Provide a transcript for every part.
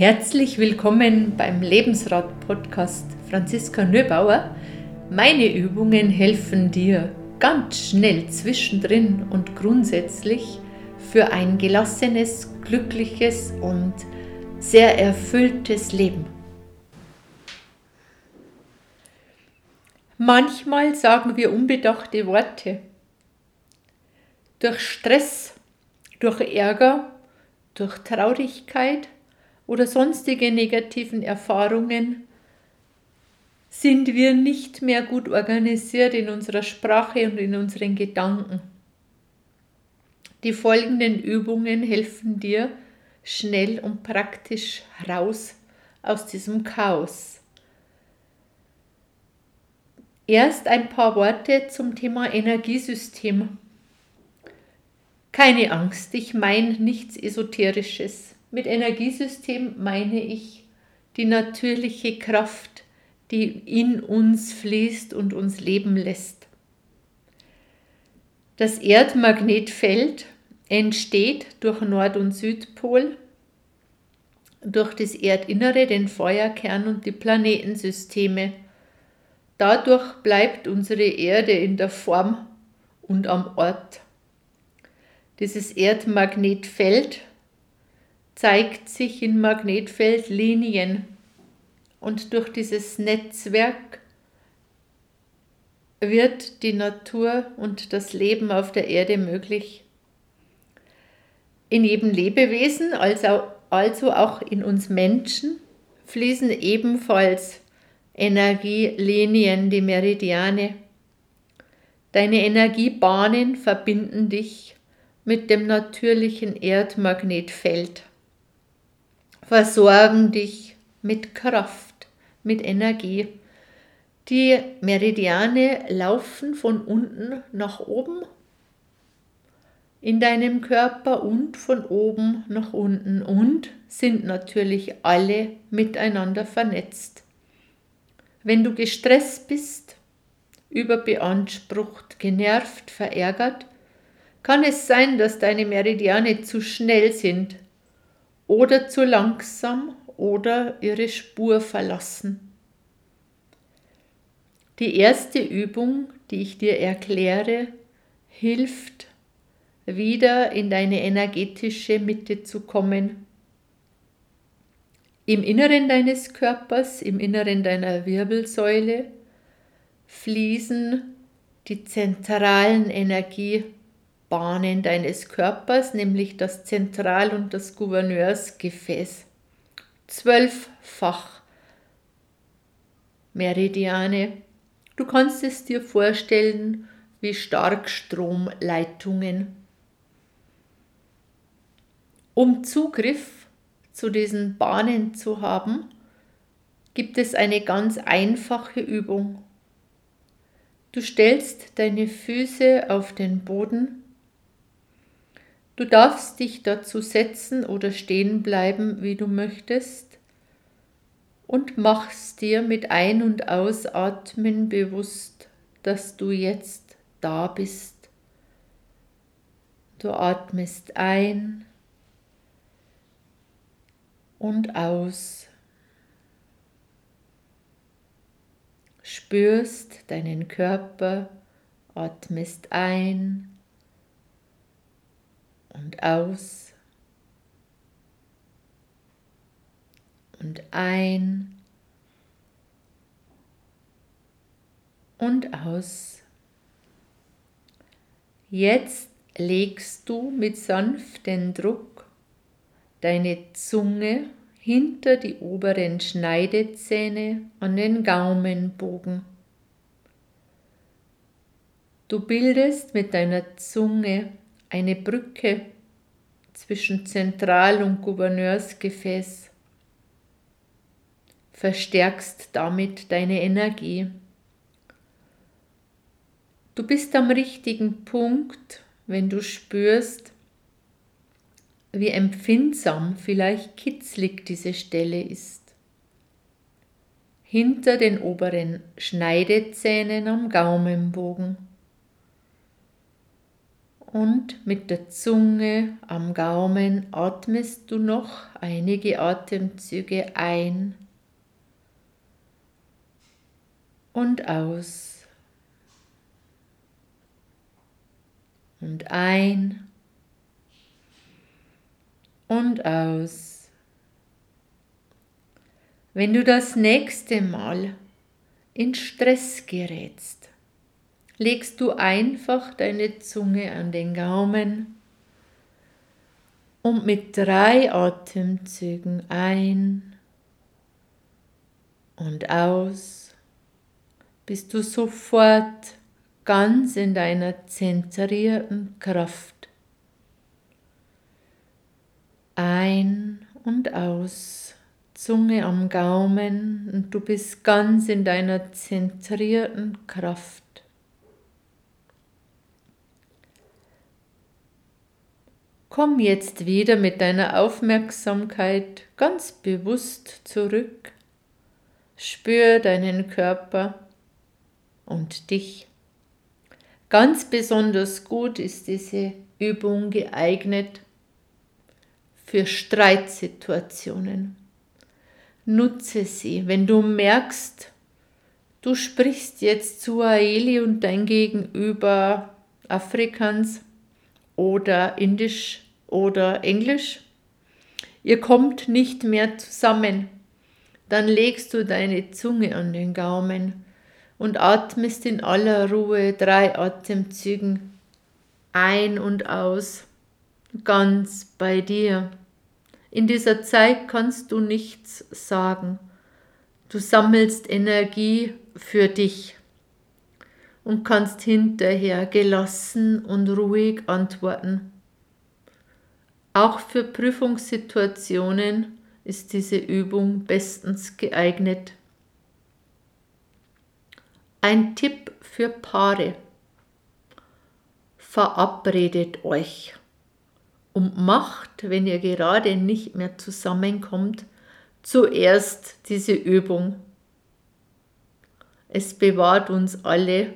Herzlich willkommen beim Lebensrat-Podcast Franziska Nöbauer. Meine Übungen helfen dir ganz schnell zwischendrin und grundsätzlich für ein gelassenes, glückliches und sehr erfülltes Leben. Manchmal sagen wir unbedachte Worte. Durch Stress, durch Ärger, durch Traurigkeit – oder sonstige negativen Erfahrungen sind wir nicht mehr gut organisiert in unserer Sprache und in unseren Gedanken. Die folgenden Übungen helfen dir schnell und praktisch raus aus diesem Chaos. Erst ein paar Worte zum Thema Energiesystem. Keine Angst, ich meine nichts Esoterisches. Mit Energiesystem meine ich die natürliche Kraft, die in uns fließt und uns leben lässt. Das Erdmagnetfeld entsteht durch Nord- und Südpol, durch das Erdinnere, den Feuerkern und die Planetensysteme. Dadurch bleibt unsere Erde in der Form und am Ort. Dieses Erdmagnetfeld zeigt sich in Magnetfeldlinien und durch dieses Netzwerk wird die Natur und das Leben auf der Erde möglich. In jedem Lebewesen, also, auch in uns Menschen, fließen ebenfalls Energielinien, die Meridiane. Deine Energiebahnen verbinden dich mit dem natürlichen Erdmagnetfeld versorgen dich mit Kraft, mit Energie. Die Meridiane laufen von unten nach oben in deinem Körper und von oben nach unten und sind natürlich alle miteinander vernetzt. Wenn du gestresst bist, überbeansprucht, genervt, verärgert, kann es sein, dass deine Meridiane zu schnell sind oder zu langsam oder ihre Spur verlassen. Die erste Übung, die ich dir erkläre, hilft, wieder in deine energetische Mitte zu kommen. Im Inneren deines Körpers, im Inneren deiner Wirbelsäule fließen die zentralen Energie Bahnen deines Körpers, nämlich das Zentral- und das Gouverneursgefäß. Zwölffach Meridiane. Du kannst es dir vorstellen wie Starkstromleitungen. Um Zugriff zu diesen Bahnen zu haben, gibt es eine ganz einfache Übung. Du stellst deine Füße auf den Boden Du darfst dich dazu setzen oder stehen bleiben, wie du möchtest, und machst dir mit Ein- und Ausatmen bewusst, dass du jetzt da bist. Du atmest ein und aus. Spürst deinen Körper, atmest ein und aus und ein und aus. Jetzt legst du mit sanftem Druck deine Zunge hinter die oberen Schneidezähne an den Gaumenbogen. Du bildest mit deiner Zunge eine Brücke zwischen Zentral- und Gouverneursgefäß. Verstärkst damit deine Energie. Du bist am richtigen Punkt, wenn du spürst, wie empfindsam, vielleicht kitzlig diese Stelle ist. Hinter den oberen Schneidezähnen am Gaumenbogen Und mit der Zunge am Gaumen atmest du noch einige Atemzüge ein und aus. Und ein und aus. Wenn du das nächste Mal in Stress gerätst, legst du einfach deine Zunge an den Gaumen und mit drei Atemzügen ein und aus bist du sofort ganz in deiner zentrierten Kraft. Ein und aus, Zunge am Gaumen und du bist ganz in deiner zentrierten Kraft. Komm jetzt wieder mit deiner Aufmerksamkeit ganz bewusst zurück. Spür deinen Körper und dich. Ganz besonders gut ist diese Übung geeignet für Streitsituationen. Nutze sie, wenn du merkst, du sprichst jetzt zu Aeli und dein Gegenüber Afrikans oder Indisch oder Englisch. Ihr kommt nicht mehr zusammen. Dann legst du deine Zunge an den Gaumen und atmest in aller Ruhe drei Atemzügen ein und aus, ganz bei dir. In dieser Zeit kannst du nichts sagen. Du sammelst Energie für dich und kannst hinterher gelassen und ruhig antworten. Auch für Prüfungssituationen ist diese Übung bestens geeignet. Ein Tipp für Paare. Verabredet euch und macht, wenn ihr gerade nicht mehr zusammenkommt, zuerst diese Übung. Es bewahrt uns alle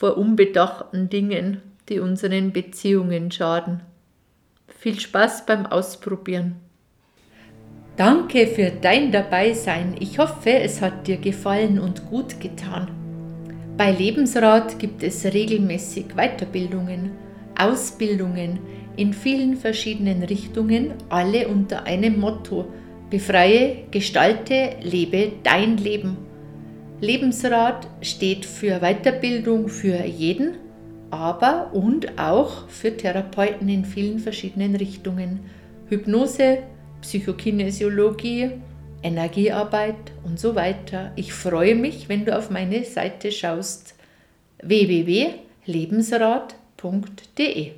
vor unbedachten Dingen, die unseren Beziehungen schaden. Viel Spaß beim Ausprobieren. Danke für dein Dabeisein. Ich hoffe, es hat dir gefallen und gut getan. Bei Lebensrat gibt es regelmäßig Weiterbildungen, Ausbildungen in vielen verschiedenen Richtungen, alle unter einem Motto: Befreie, gestalte, lebe dein Leben. Lebensrat steht für Weiterbildung für jeden, aber und auch für Therapeuten in vielen verschiedenen Richtungen. Hypnose, Psychokinesiologie, Energiearbeit und so weiter. Ich freue mich, wenn du auf meine Seite schaust www.lebensrat.de.